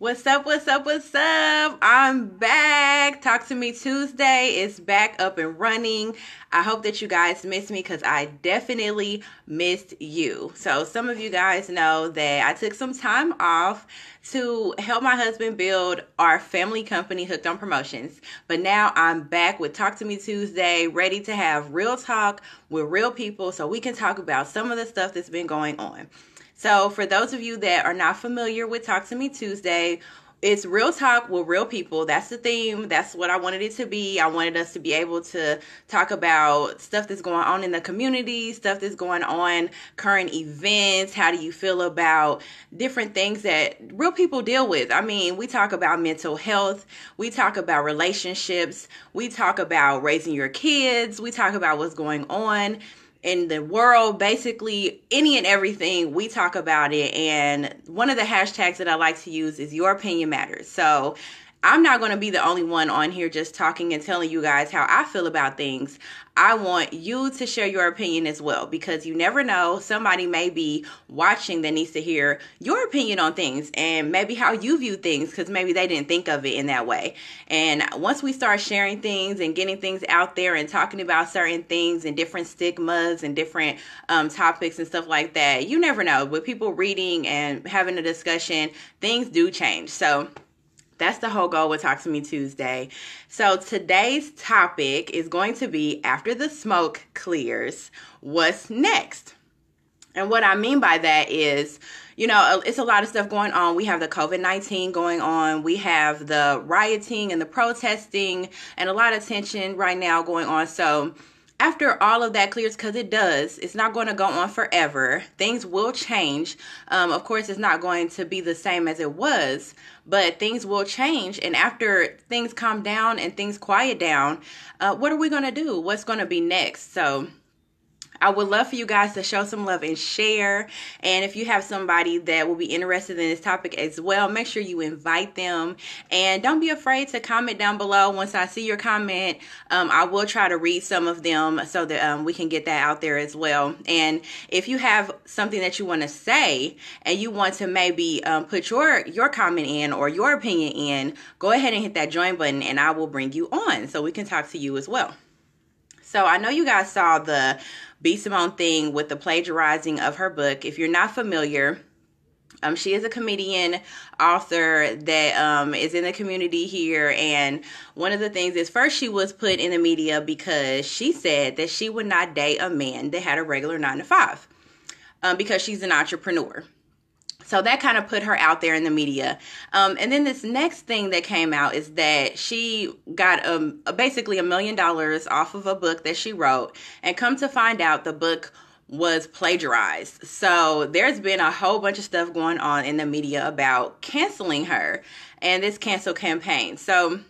What's up? What's up? What's up? I'm back. Talk to me Tuesday is back up and running. I hope that you guys missed me because I definitely missed you. So, some of you guys know that I took some time off to help my husband build our family company, Hooked on Promotions. But now I'm back with Talk to Me Tuesday, ready to have real talk with real people so we can talk about some of the stuff that's been going on. So, for those of you that are not familiar with Talk to Me Tuesday, it's real talk with real people. That's the theme. That's what I wanted it to be. I wanted us to be able to talk about stuff that's going on in the community, stuff that's going on, current events. How do you feel about different things that real people deal with? I mean, we talk about mental health, we talk about relationships, we talk about raising your kids, we talk about what's going on in the world, basically any and everything, we talk about it. And one of the hashtags that I like to use is your opinion matters. So I'm not going to be the only one on here just talking and telling you guys how I feel about things. I want you to share your opinion as well because you never know. Somebody may be watching that needs to hear your opinion on things and maybe how you view things because maybe they didn't think of it in that way. And once we start sharing things and getting things out there and talking about certain things and different stigmas and different um, topics and stuff like that, you never know. With people reading and having a discussion, things do change. So, that's the whole goal with Talk to Me Tuesday. So today's topic is going to be after the smoke clears, what's next? And what I mean by that is, you know, uh, it's a lot of stuff going on. We have the COVID 19 going on, we have the rioting and the protesting, and a lot of tension right now going on. So, after all of that clears, because it does, it's not going to go on forever. Things will change. Um, of course, it's not going to be the same as it was, but things will change. And after things calm down and things quiet down, uh, what are we going to do? What's going to be next? So, I would love for you guys to show some love and share. And if you have somebody that will be interested in this topic as well, make sure you invite them. And don't be afraid to comment down below. Once I see your comment, um, I will try to read some of them so that um, we can get that out there as well. And if you have something that you want to say and you want to maybe um, put your your comment in or your opinion in, go ahead and hit that join button, and I will bring you on so we can talk to you as well. So I know you guys saw the B. Simone thing with the plagiarizing of her book. If you're not familiar, um, she is a comedian, author that um, is in the community here. And one of the things is first, she was put in the media because she said that she would not date a man that had a regular nine to five um, because she's an entrepreneur. So that kind of put her out there in the media. Um, and then this next thing that came out is that she got um, basically a million dollars off of a book that she wrote. And come to find out, the book was plagiarized. So there's been a whole bunch of stuff going on in the media about canceling her and this cancel campaign. So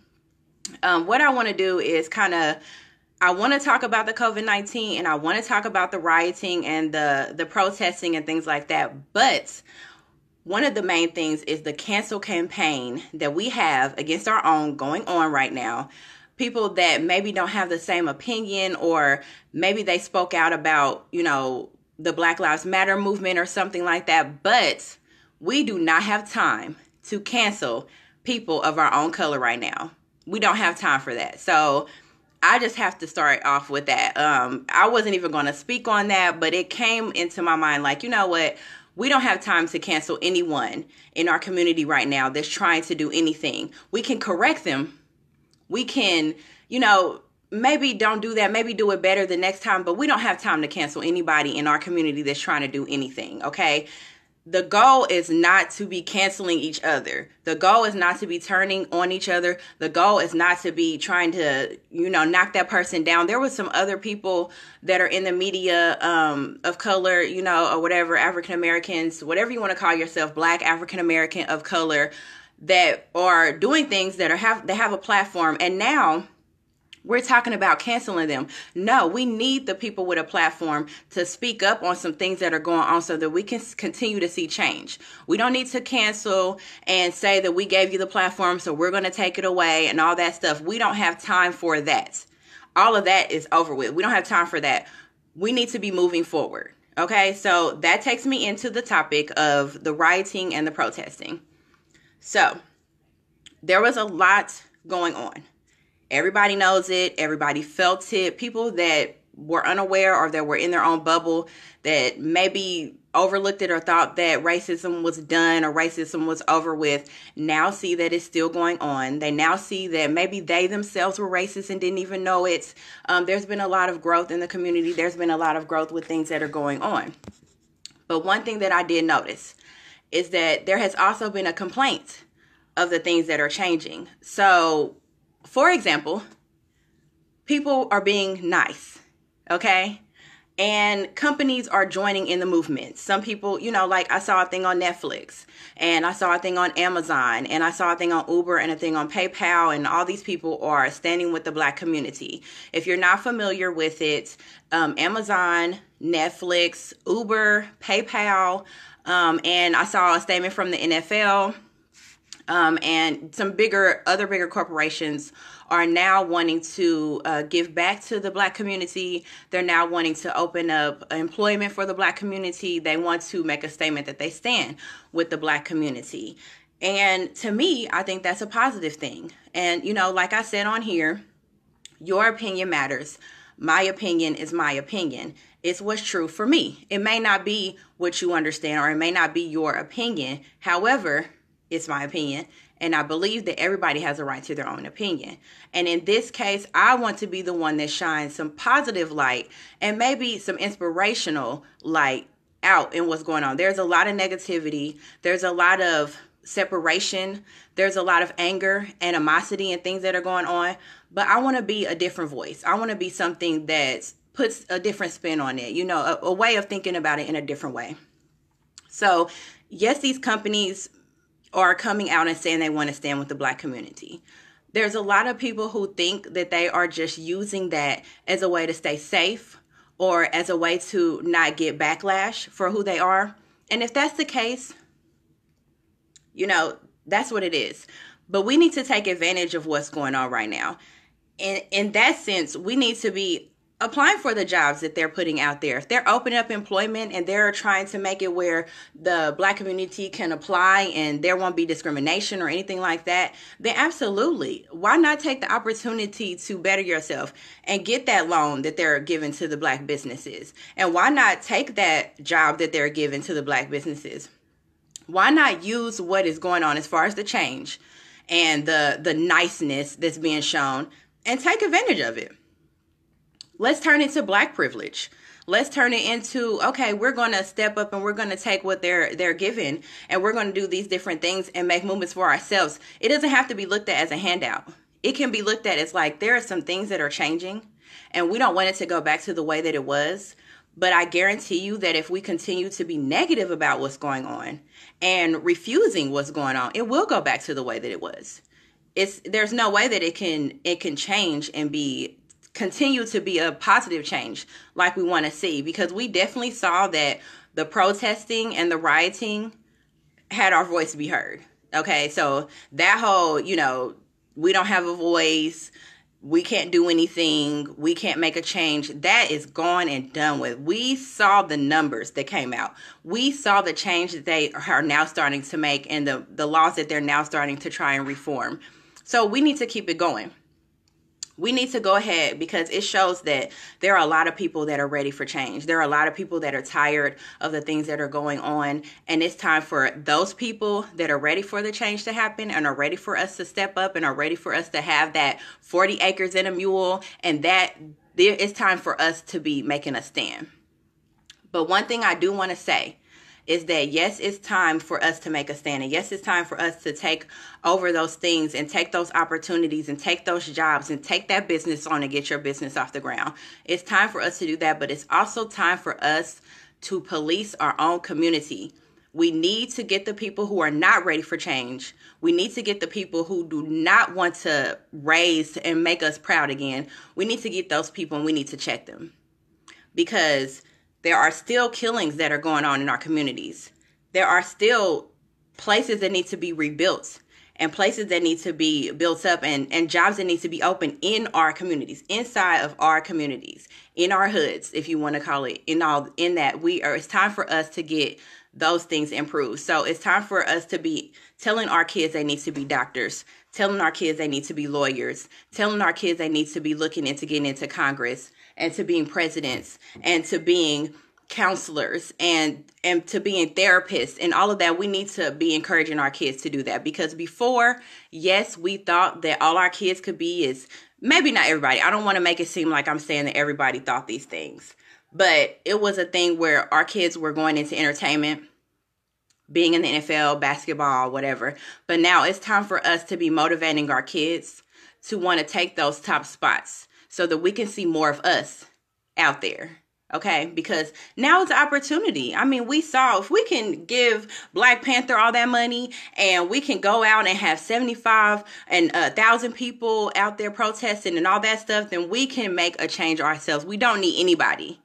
um, what I want to do is kind of I want to talk about the COVID 19 and I want to talk about the rioting and the the protesting and things like that. But one of the main things is the cancel campaign that we have against our own going on right now. People that maybe don't have the same opinion or maybe they spoke out about, you know, the Black Lives Matter movement or something like that, but we do not have time to cancel people of our own color right now. We don't have time for that. So I just have to start off with that. Um, I wasn't even going to speak on that, but it came into my mind like, you know what? We don't have time to cancel anyone in our community right now that's trying to do anything. We can correct them. We can, you know, maybe don't do that, maybe do it better the next time, but we don't have time to cancel anybody in our community that's trying to do anything, okay? The goal is not to be canceling each other. The goal is not to be turning on each other. The goal is not to be trying to, you know, knock that person down. There was some other people that are in the media um, of color, you know, or whatever, African Americans, whatever you want to call yourself, black African American of color, that are doing things that are have they have a platform, and now we're talking about canceling them. No, we need the people with a platform to speak up on some things that are going on so that we can continue to see change. We don't need to cancel and say that we gave you the platform, so we're going to take it away and all that stuff. We don't have time for that. All of that is over with. We don't have time for that. We need to be moving forward. Okay, so that takes me into the topic of the rioting and the protesting. So, there was a lot going on. Everybody knows it, everybody felt it. People that were unaware or that were in their own bubble that maybe overlooked it or thought that racism was done or racism was over with now see that it's still going on. They now see that maybe they themselves were racist and didn't even know it. Um, there's been a lot of growth in the community, there's been a lot of growth with things that are going on. But one thing that I did notice is that there has also been a complaint of the things that are changing. So, for example, people are being nice, okay? And companies are joining in the movement. Some people, you know, like I saw a thing on Netflix, and I saw a thing on Amazon, and I saw a thing on Uber, and a thing on PayPal, and all these people are standing with the black community. If you're not familiar with it, um, Amazon, Netflix, Uber, PayPal, um, and I saw a statement from the NFL um, and some bigger, other bigger corporations are now wanting to uh, give back to the black community. They're now wanting to open up employment for the black community. They want to make a statement that they stand with the black community. And to me, I think that's a positive thing. And, you know, like I said on here, your opinion matters. My opinion is my opinion. It's what's true for me. It may not be what you understand or it may not be your opinion. However, it's my opinion. And I believe that everybody has a right to their own opinion. And in this case, I want to be the one that shines some positive light and maybe some inspirational light out in what's going on. There's a lot of negativity, there's a lot of separation, there's a lot of anger, animosity, and things that are going on. But I want to be a different voice. I want to be something that puts a different spin on it, you know, a, a way of thinking about it in a different way. So, yes, these companies are coming out and saying they want to stand with the black community. There's a lot of people who think that they are just using that as a way to stay safe or as a way to not get backlash for who they are. And if that's the case, you know, that's what it is. But we need to take advantage of what's going on right now. In in that sense, we need to be applying for the jobs that they're putting out there. If they're opening up employment and they're trying to make it where the black community can apply and there won't be discrimination or anything like that, then absolutely. Why not take the opportunity to better yourself and get that loan that they're giving to the black businesses? And why not take that job that they're giving to the black businesses? Why not use what is going on as far as the change and the the niceness that's being shown and take advantage of it? Let's turn it to black privilege. Let's turn it into okay, we're going to step up and we're going to take what they're they're given and we're going to do these different things and make movements for ourselves. It doesn't have to be looked at as a handout. It can be looked at as like there are some things that are changing and we don't want it to go back to the way that it was. But I guarantee you that if we continue to be negative about what's going on and refusing what's going on, it will go back to the way that it was. It's there's no way that it can it can change and be continue to be a positive change like we want to see because we definitely saw that the protesting and the rioting had our voice be heard. Okay, so that whole, you know, we don't have a voice, we can't do anything, we can't make a change, that is gone and done with. We saw the numbers that came out. We saw the change that they are now starting to make and the, the laws that they're now starting to try and reform. So we need to keep it going we need to go ahead because it shows that there are a lot of people that are ready for change. There are a lot of people that are tired of the things that are going on. And it's time for those people that are ready for the change to happen and are ready for us to step up and are ready for us to have that 40 acres and a mule. And that it's time for us to be making a stand. But one thing I do want to say is that yes, it's time for us to make a stand. And yes, it's time for us to take over those things and take those opportunities and take those jobs and take that business on and get your business off the ground. It's time for us to do that, but it's also time for us to police our own community. We need to get the people who are not ready for change. We need to get the people who do not want to raise and make us proud again. We need to get those people and we need to check them. Because there are still killings that are going on in our communities. There are still places that need to be rebuilt and places that need to be built up and, and jobs that need to be open in our communities, inside of our communities, in our hoods, if you want to call it, in all in that we are it's time for us to get those things improved. So it's time for us to be telling our kids they need to be doctors, telling our kids they need to be lawyers, telling our kids they need to be looking into getting into Congress and to being presidents and to being counselors and and to being therapists and all of that we need to be encouraging our kids to do that. Because before yes we thought that all our kids could be is maybe not everybody i don't want to make it seem like i'm saying that everybody thought these things but it was a thing where our kids were going into entertainment being in the NFL, basketball, whatever. But now it's time for us to be motivating our kids to want to take those top spots so that we can see more of us out there okay? Because now it's opportunity. I mean we saw if we can give black panther all that money and we can go out and have 75 and a thousand people out there protesting and all that stuff then we can make a change ourselves. We don't need anybody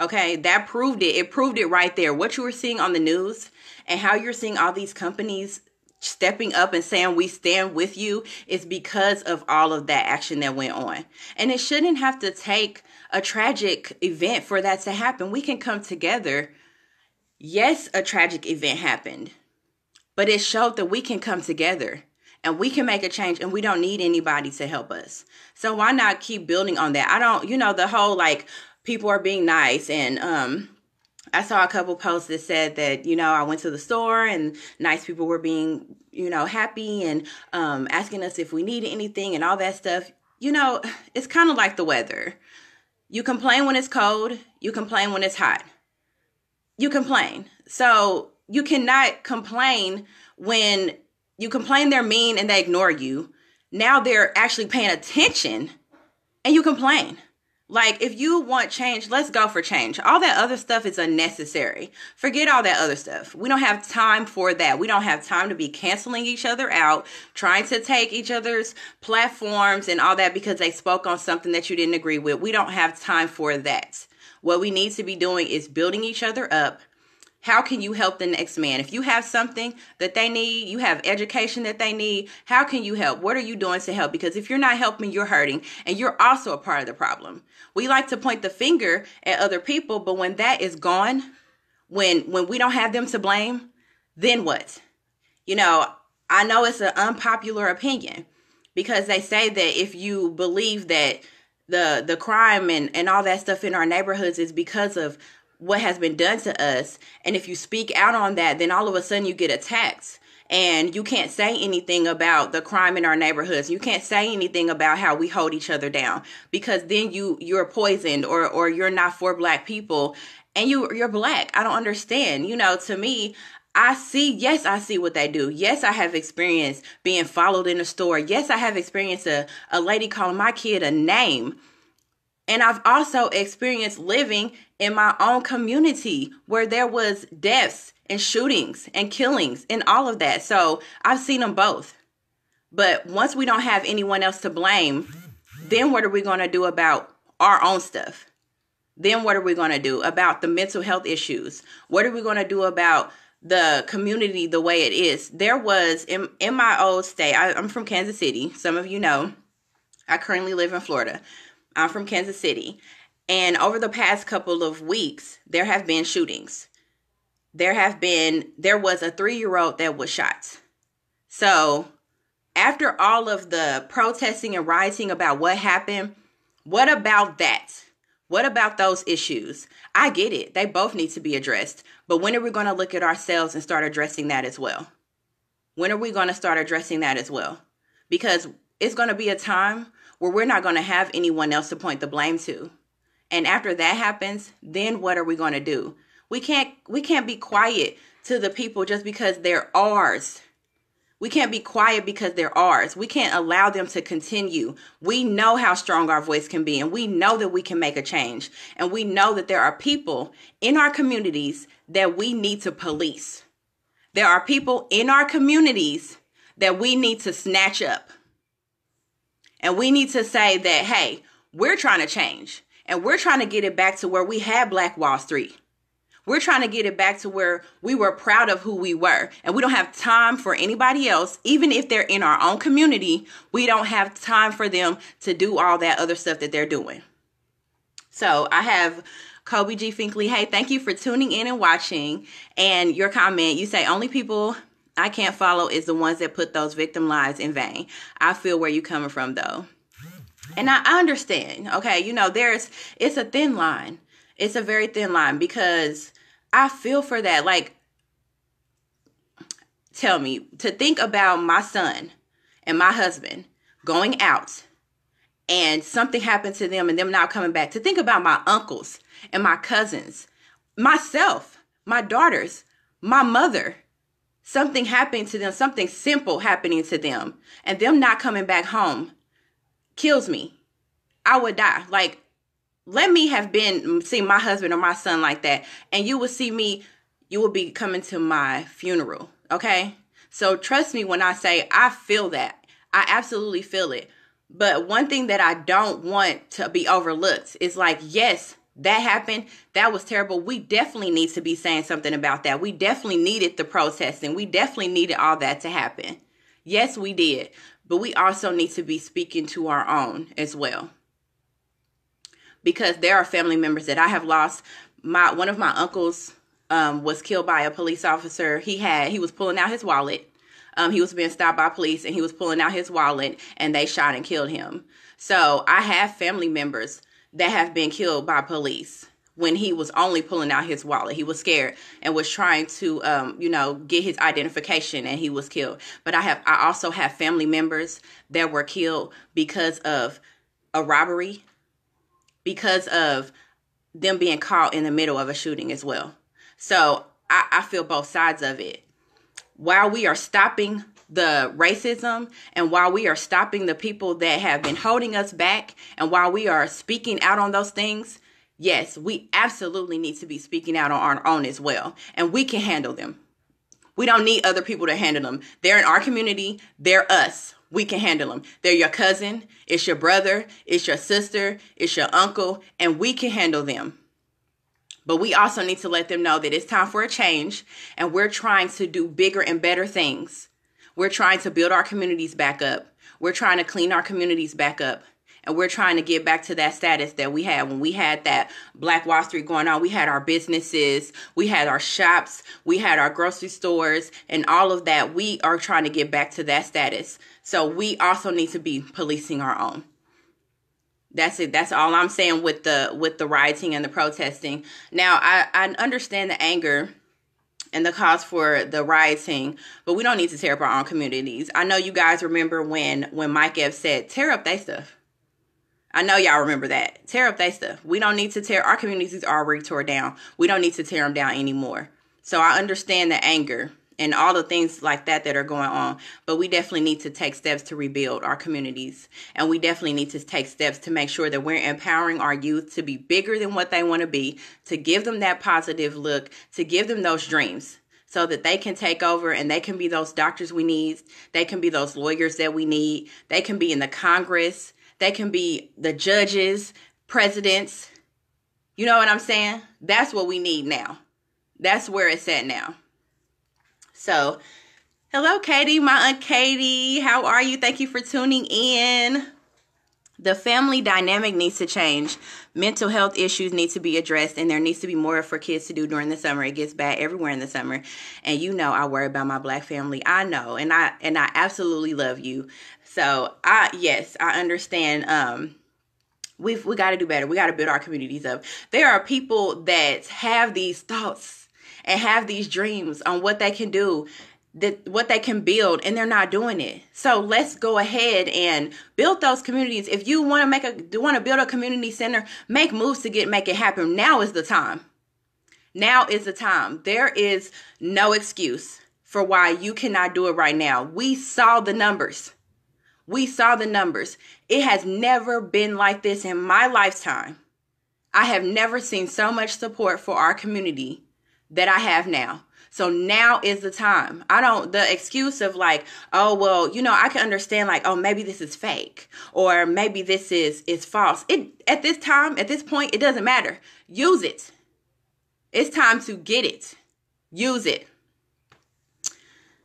okay? That proved it. It proved it right there. What you were seeing on the news and how you're seeing all these companies stepping up and saying we stand with you is because of all of that action that went on and it shouldn't have to take a tragic event for that to happen. We can come together. Yes, a tragic event happened, but it showed that we can come together and we can make a change and we don't need anybody to help us. So why not keep building on that? I don't, you know, the whole like people are being nice and um I saw a couple posts that said that, you know, I went to the store and nice people were being, you know, happy and um asking us if we needed anything and all that stuff. You know, it's kind of like the weather. You complain when it's cold, you complain when it's hot. You complain. So you cannot complain when you complain they're mean and they ignore you. Now they're actually paying attention and you complain. Like, if you want change, let's go for change. All that other stuff is unnecessary. Forget all that other stuff. We don't have time for that. We don't have time to be canceling each other out, trying to take each other's platforms and all that because they spoke on something that you didn't agree with. We don't have time for that. What we need to be doing is building each other up how can you help the next man? If you have something that they need, you have education that they need, how can you help? What are you doing to help? Because if you're not helping, you're hurting and you're also a part of the problem. We like to point the finger at other people, but when that is gone, when when we don't have them to blame, then what? You know, I know it's an unpopular opinion because they say that if you believe that the the crime and and all that stuff in our neighborhoods is because of what has been done to us. And if you speak out on that then all of a sudden you get attacked. And you can't say anything about the crime in our neighborhoods. You can't say anything about how we hold each other down because then you you're poisoned or or you're not for black people and you you're black. I don't understand. You know to me I see, yes, I see what they do. Yes, I have experienced being followed in a store. Yes, I have experienced a, a lady calling my kid a name and I've also experienced living in my own community where there was deaths and shootings and killings and all of that. So I've seen them both. But once we don't have anyone else to blame, then what are we going to do about our own stuff? Then what are we going to do about the mental health issues? What are we going to do about the community the way it is? There was in, in my old state, I, I'm from Kansas City. Some of you know. I currently live in Florida. I'm from Kansas City. And over the past couple of weeks, there have been shootings. There have been, there was a three year old that was shot. So, after all of the protesting and rioting about what happened, what about that? What about those issues? I get it. They both need to be addressed. But when are we going to look at ourselves and start addressing that as well? When are we going to start addressing that as well? Because it's going to be a time where we're not going to have anyone else to point the blame to. And after that happens, then what are we going to do? We can't we can't be quiet to the people just because they're ours. We can't be quiet because they're ours. We can't allow them to continue. We know how strong our voice can be, and we know that we can make a change. And we know that there are people in our communities that we need to police. There are people in our communities that we need to snatch up. And we need to say that, hey, we're trying to change and we're trying to get it back to where we had Black Wall Street. We're trying to get it back to where we were proud of who we were. And we don't have time for anybody else, even if they're in our own community, we don't have time for them to do all that other stuff that they're doing. So I have Kobe G. Finkley, hey, thank you for tuning in and watching. And your comment, you say, only people I can't follow is the ones that put those victim lives in vain. I feel where you're coming from though. And I, I understand, okay, you know, there's, it's a thin line. It's a very thin line because I feel for that. Like, tell me to think about my son and my husband going out and something happened to them and them not coming back. To think about my uncles and my cousins, myself, my daughters, my mother. Something happening to them, something simple happening to them, and them not coming back home kills me. I would die. Like, let me have been mm, see my husband or my son like that, and you will see me, you will be coming to my funeral. Okay? So trust me when I say I feel that. I absolutely feel it. But one thing that I don't want to be overlooked is like, yes, that happened. That was terrible. We definitely need to be saying something about that. We definitely needed the protesting. We definitely needed all that to happen. Yes, we did. But we also need to be speaking to our own as well. Because there are family members that I have lost. My one of my uncles um, was killed by a police officer. He had he was pulling out his wallet. Um, he was being stopped by police and he was pulling out his wallet and they shot and killed him. So I have family members that have been killed by police when he was only pulling out his wallet. He was scared and was trying to, um, you know, get his identification, and he was killed. But I have, I also have family members that were killed because of a robbery, because of them being caught in the middle of a shooting as well. So I, I feel both sides of it. While we are stopping the racism and while we are stopping the people that have been holding us back and while we are speaking out on those things, yes, we absolutely need to be speaking out on our own as well. And we can handle them. We don't need other people to handle them. They're in our community, they're us. We can handle them. They're your cousin, it's your brother, it's your sister, it's your uncle, and we can handle them. But we also need to let them know that it's time for a change and we're trying to do bigger and better things. We're trying to build our communities back up. We're trying to clean our communities back up. And we're trying to get back to that status that we had when we had that Black Wall Street going on. We had our businesses, we had our shops, we had our grocery stores, and all of that. We are trying to get back to that status. So we also need to be policing our own. That's it. That's all I'm saying with the with the rioting and the protesting. Now I, I understand the anger and the cause for the rioting, but we don't need to tear up our own communities. I know you guys remember when when Mike Epps said, tear up their stuff. I know y'all remember that. Tear up their stuff. We don't need to tear our communities are already tore down. We don't need to tear them down anymore. So I understand the anger and all the things like that that are going on. But we definitely need to take steps to rebuild our communities. And we definitely need to take steps to make sure that we're empowering our youth to be bigger than what they want to be, to give them that positive look, to give them those dreams so that they can take over and they can be those doctors we need. They can be those lawyers that we need. They can be in the Congress. They can be the judges, presidents. You know what I'm saying? That's what we need now. That's where it's at now. So, hello, Katie, my Aunt Katie. How are you? Thank you for tuning in. The family dynamic needs to change. Mental health issues need to be addressed, and there needs to be more for kids to do during the summer. It gets bad everywhere in the summer, and you know I worry about my black family. I know, and I and I absolutely love you. So I yes, I understand. Um, we've we got to do better. We got to build our communities up. There are people that have these thoughts and have these dreams on what they can do that what they can build and they're not doing it. So let's go ahead and build those communities. If you want to make a want to build a community center, make moves to get make it happen. Now is the time. Now is the time. There is no excuse for why you cannot do it right now. We saw the numbers. We saw the numbers. It has never been like this in my lifetime. I have never seen so much support for our community that I have now. So now is the time. I don't, the excuse of like, oh, well, you know, I can understand like, oh, maybe this is fake or maybe this is, is false. It, at this time, at this point, it doesn't matter. Use it. It's time to get it. Use it.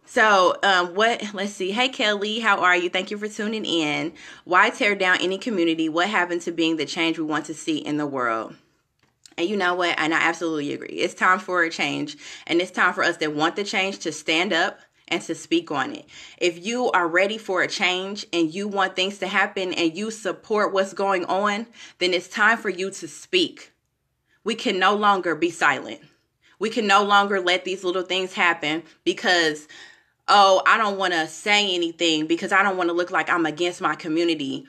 So, um, what, let's see. Hey, Kelly, how are you? Thank you for tuning in. Why tear down any community? What happened to being the change we want to see in the world? And you know what? And I absolutely agree. It's time for a change. And it's time for us that want the change to stand up and to speak on it. If you are ready for a change and you want things to happen and you support what's going on, then it's time for you to speak. We can no longer be silent. We can no longer let these little things happen because, oh, I don't want to say anything because I don't want to look like I'm against my community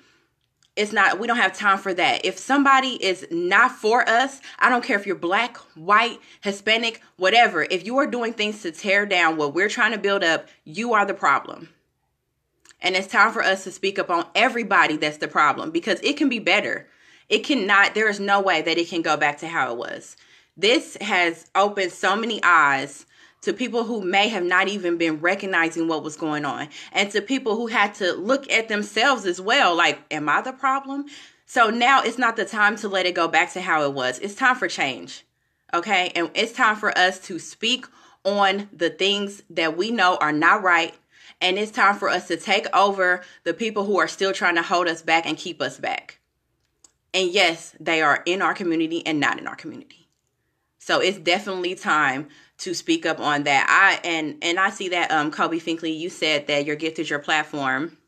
it's not we don't have time for that. If somebody is not for us i don't care if you're black white hispanic whatever if you are doing things to tear down what we're trying to build up you are the problem. And it's time for us to speak up on everybody that's the problem because it can be better. It cannot there is no way that it can go back to how it was. This has opened so many eyes to people who may have not even been recognizing what was going on, and to people who had to look at themselves as well like, am I the problem? So now it's not the time to let it go back to how it was. It's time for change. Okay. And it's time for us to speak on the things that we know are not right. And it's time for us to take over the people who are still trying to hold us back and keep us back. And yes, they are in our community and not in our community. So it's definitely time to speak up on that. I and and I see that um Kobe Finkley, you said that your gift is your platform.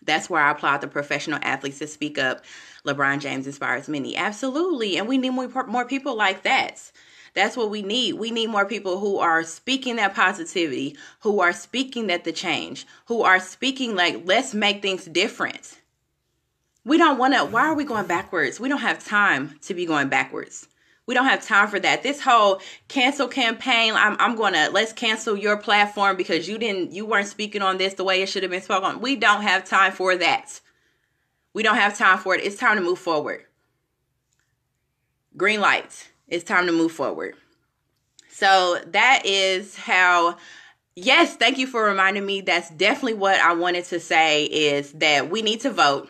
That's where I applaud the professional athletes to speak up. LeBron James inspires many. Absolutely. And we need more more people like that. That's what we need. We need more people who are speaking that positivity, who are speaking that the change, who are speaking like let's make things different. We don't want to why are we going backwards? We don't have time to be going backwards. We don't have time for that. This whole cancel campaign, I'm, I'm to let's cancel your platform because you didn't, you weren't speaking on this the way it should have been spoken. We don't have time for that. We don't have time for it. It's time to move forward. Green lights. It's time to move forward. So that is how yes, thank you for reminding me. That's definitely what I wanted to say is that we need to vote.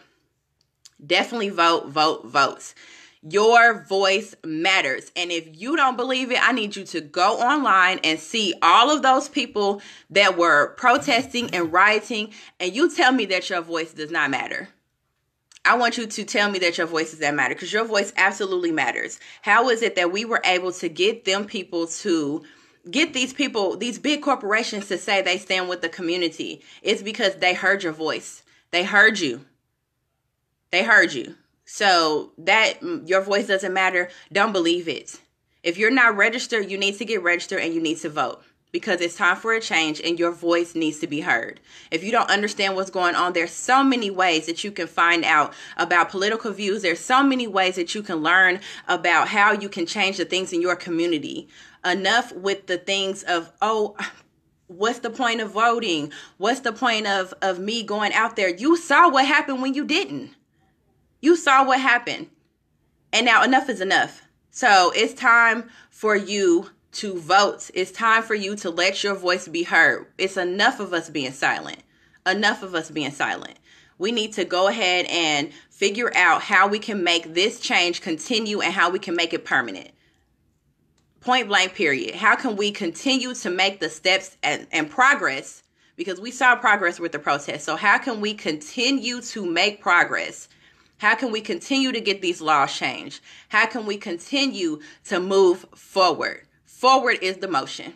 Definitely vote, vote, votes. Your voice matters. And if you don't believe it, I need you to go online and see all of those people that were protesting and rioting, and you tell me that your voice does not matter. I want you to tell me that your voice does that matter because your voice absolutely matters. How is it that we were able to get them people to get these people, these big corporations to say they stand with the community? It's because they heard your voice. They heard you. They heard you. So that mm, your voice doesn't matter, don't believe it. If you're not registered, you need to get registered and you need to vote because it's time for a change and your voice needs to be heard. If you don't understand what's going on, there's so many ways that you can find out about political views. There's so many ways that you can learn about how you can change the things in your community. Enough with the things of, oh, what's the point of voting? What's the point of of me going out there? You saw what happened when you didn't. You saw what happened. And now enough is enough. So it's time for you to vote. It's time for you to let your voice be heard. It's enough of us being silent. Enough of us being silent. We need to go ahead and figure out how we can make this change continue and how we can make it permanent. Point blank, period. How can we continue to make the steps and, and progress? Because we saw progress with the protest. So, how can we continue to make progress? How can we continue to get these laws changed? How can we continue to move forward? Forward is the motion.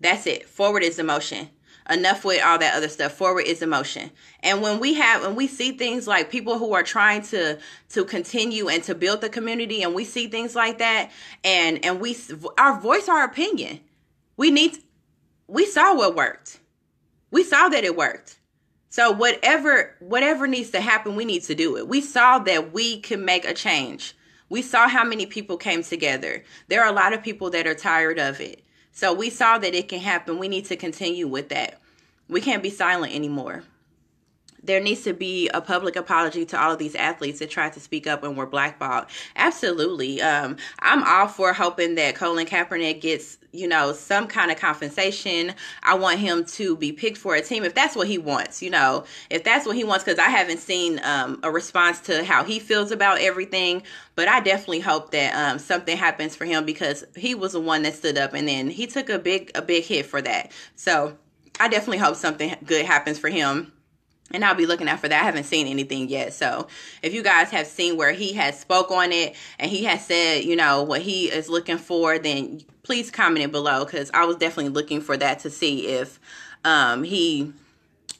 That's it. Forward is the motion. Enough with all that other stuff. Forward is the motion. And when we have when we see things like people who are trying to to continue and to build the community and we see things like that and and we our voice our opinion. We need we saw what worked. We saw that it worked. So whatever whatever needs to happen, we need to do it. We saw that we can make a change. We saw how many people came together. There are a lot of people that are tired of it. So we saw that it can happen. We need to continue with that. We can't be silent anymore there needs to be a public apology to all of these athletes that tried to speak up and were blackballed. Absolutely. Um, I'm all for hoping that Colin Kaepernick gets, you know, some kind of compensation. I want him to be picked for a team if that's what he wants, you know, if that's what he wants, because I haven't seen um, a response to how he feels about everything. But I definitely hope that um, something happens for him because he was the one that stood up and then he took a big, a big hit for that. So I definitely hope something good happens for him and I'll be looking out for that. I haven't seen anything yet. So if you guys have seen where he has spoke on it and he has said, you know, what he is looking for, then please comment it below because I was definitely looking for that to see if um, he,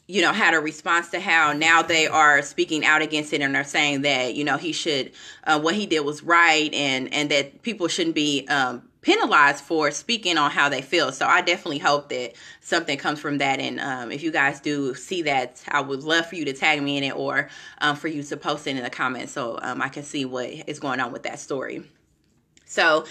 you know, had a response to how now they are speaking out against it and are saying that, you know, he should, uh, what he did was right and, and that people shouldn't be, um, penalized for speaking on how they feel. So I definitely hope that something comes from that. And um, if you guys do see that, I would love for you to tag me in it or um, for you to post it in the comments so um, I can see what is going on with that story. So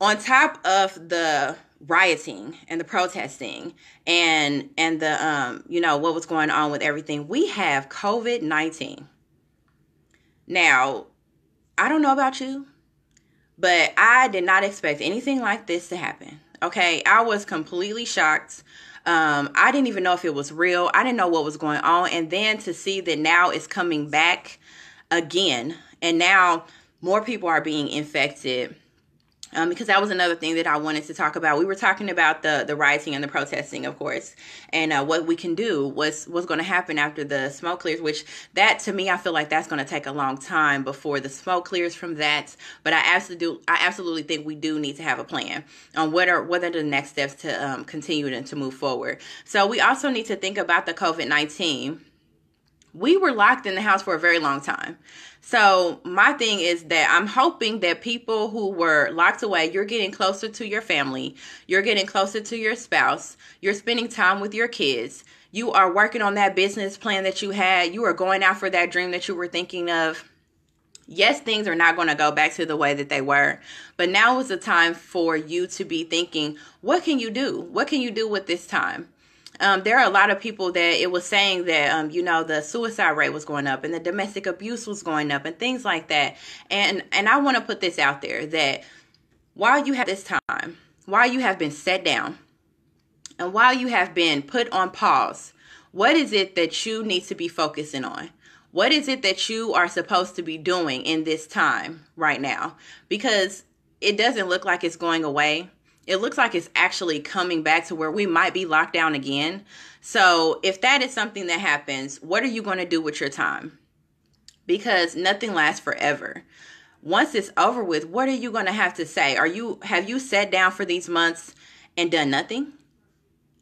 on top of the rioting and the protesting and and the um you know what was going on with everything we have covid-19 now i don't know about you but I did not expect anything like this to happen. Okay, I was completely shocked. Um, I didn't even know if it was real. I didn't know what was going on. And then to see that now it's coming back again, and now more people are being infected um, because that was another thing that I wanted to talk about. We were talking about the the rioting and the protesting, of course, and uh, what we can do. What's what's going to happen after the smoke clears? Which that to me, I feel like that's going to take a long time before the smoke clears from that. But I absolutely, I absolutely think we do need to have a plan on what are what are the next steps to um, continue and to move forward. So we also need to think about the COVID nineteen we were locked in the house for a very long time. So, my thing is that I'm hoping that people who were locked away, you're getting closer to your family, you're getting closer to your spouse, you're spending time with your kids, you are working on that business plan that you had, you are going out for that dream that you were thinking of. Yes, things are not going to go back to the way that they were, but now is the time for you to be thinking, what can you do? What can you do with this time? Um, there are a lot of people that it was saying that um, you know the suicide rate was going up and the domestic abuse was going up and things like that. And and i want to put this out there that while you have this time while you have been set down and while you have been put on pause what is it that you need to be focusing on? What is it that you are supposed to be doing in this time right now? Because it doesn't look like it's going away it looks like it's actually coming back to where we might be locked down again. So, if that is something that happens, what are you going to do with your time? Because nothing lasts forever. Once it's over with, what are you going to have to say? Are you have you sat down for these months and done nothing?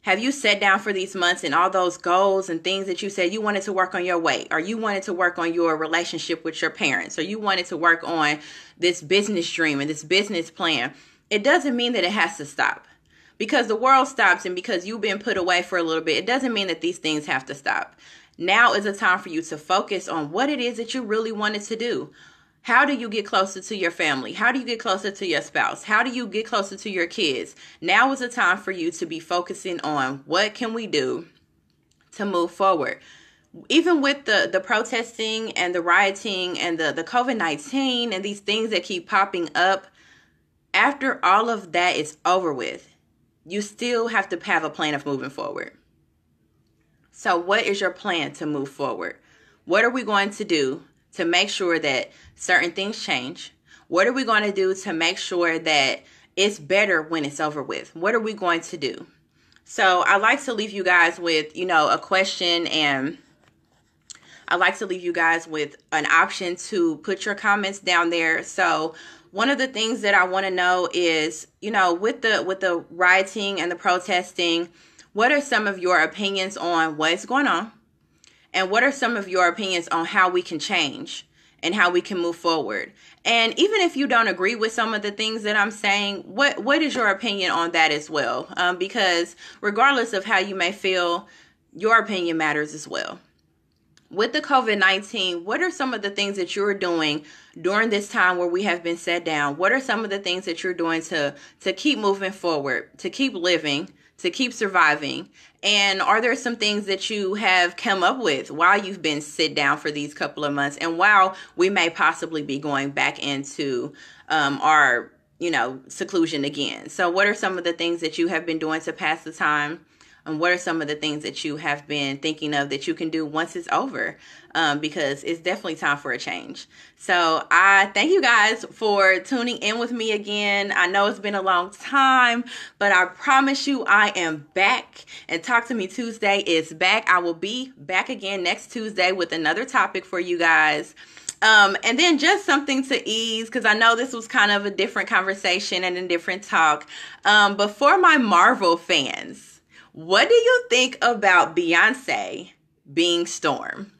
Have you sat down for these months and all those goals and things that you said you wanted to work on your weight, or you wanted to work on your relationship with your parents, or you wanted to work on this business dream and this business plan? It doesn't mean that it has to stop. Because the world stops and because you've been put away for a little bit, it doesn't mean that these things have to stop. Now is a time for you to focus on what it is that you really wanted to do. How do you get closer to your family? How do you get closer to your spouse? How do you get closer to your kids? Now is a time for you to be focusing on what can we do to move forward even with the the protesting and the rioting and the the covid-19 and these things that keep popping up after all of that is over with, you still have to have a plan of moving forward. So, what is your plan to move forward? What are we going to do to make sure that certain things change? What are we going to do to make sure that it's better when it's over with? What are we going to do? So, I like to leave you guys with, you know, a question and I like to leave you guys with an option to put your comments down there. So, one of the things that I want to know is, you know, with the with the rioting and the protesting, what are some of your opinions on what's going on? And what are some of your opinions on how we can change and how we can move forward? And even if you don't agree with some of the things that I'm saying, what what is your opinion on that as well? Um, because regardless of how you may feel, your opinion matters as well with the COVID 19, what are some of the things that you're doing during this time where we have been set down? What are some of the things that you're doing to, to keep moving forward, to keep living, to keep surviving? And are there some things that you have come up with while you've been sit down for these couple of months and while we may possibly be going back into um, our, you know, seclusion again? So, what are some of the things that you have been doing to pass the time? And what are some of the things that you have been thinking of that you can do once it's over? Um, because it's definitely time for a change. So i thank you guys for tuning in with me again. I know it's been a long time but i promise you i am back. And talk to me tuesday is back. I will be back again next tuesday with another topic for you guys. Um, and then just something to ease, because I know this was kind of a different conversation and a different talk. Um, but for my Marvel fans, what do you think about Beyonce being Storm?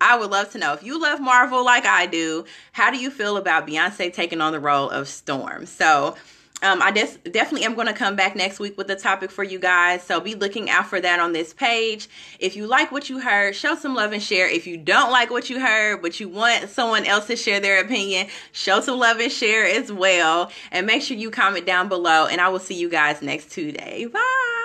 I would love to know if you love Marvel like I do. How do you feel about Beyonce taking on the role of Storm? So, um, I des- definitely am going to come back next week with a topic for you guys. So be looking out for that on this page. If you like what you heard, show some love and share. If you don't like what you heard, but you want someone else to share their opinion, show some love and share as well. And make sure you comment down below. And I will see you guys next Tuesday. Bye.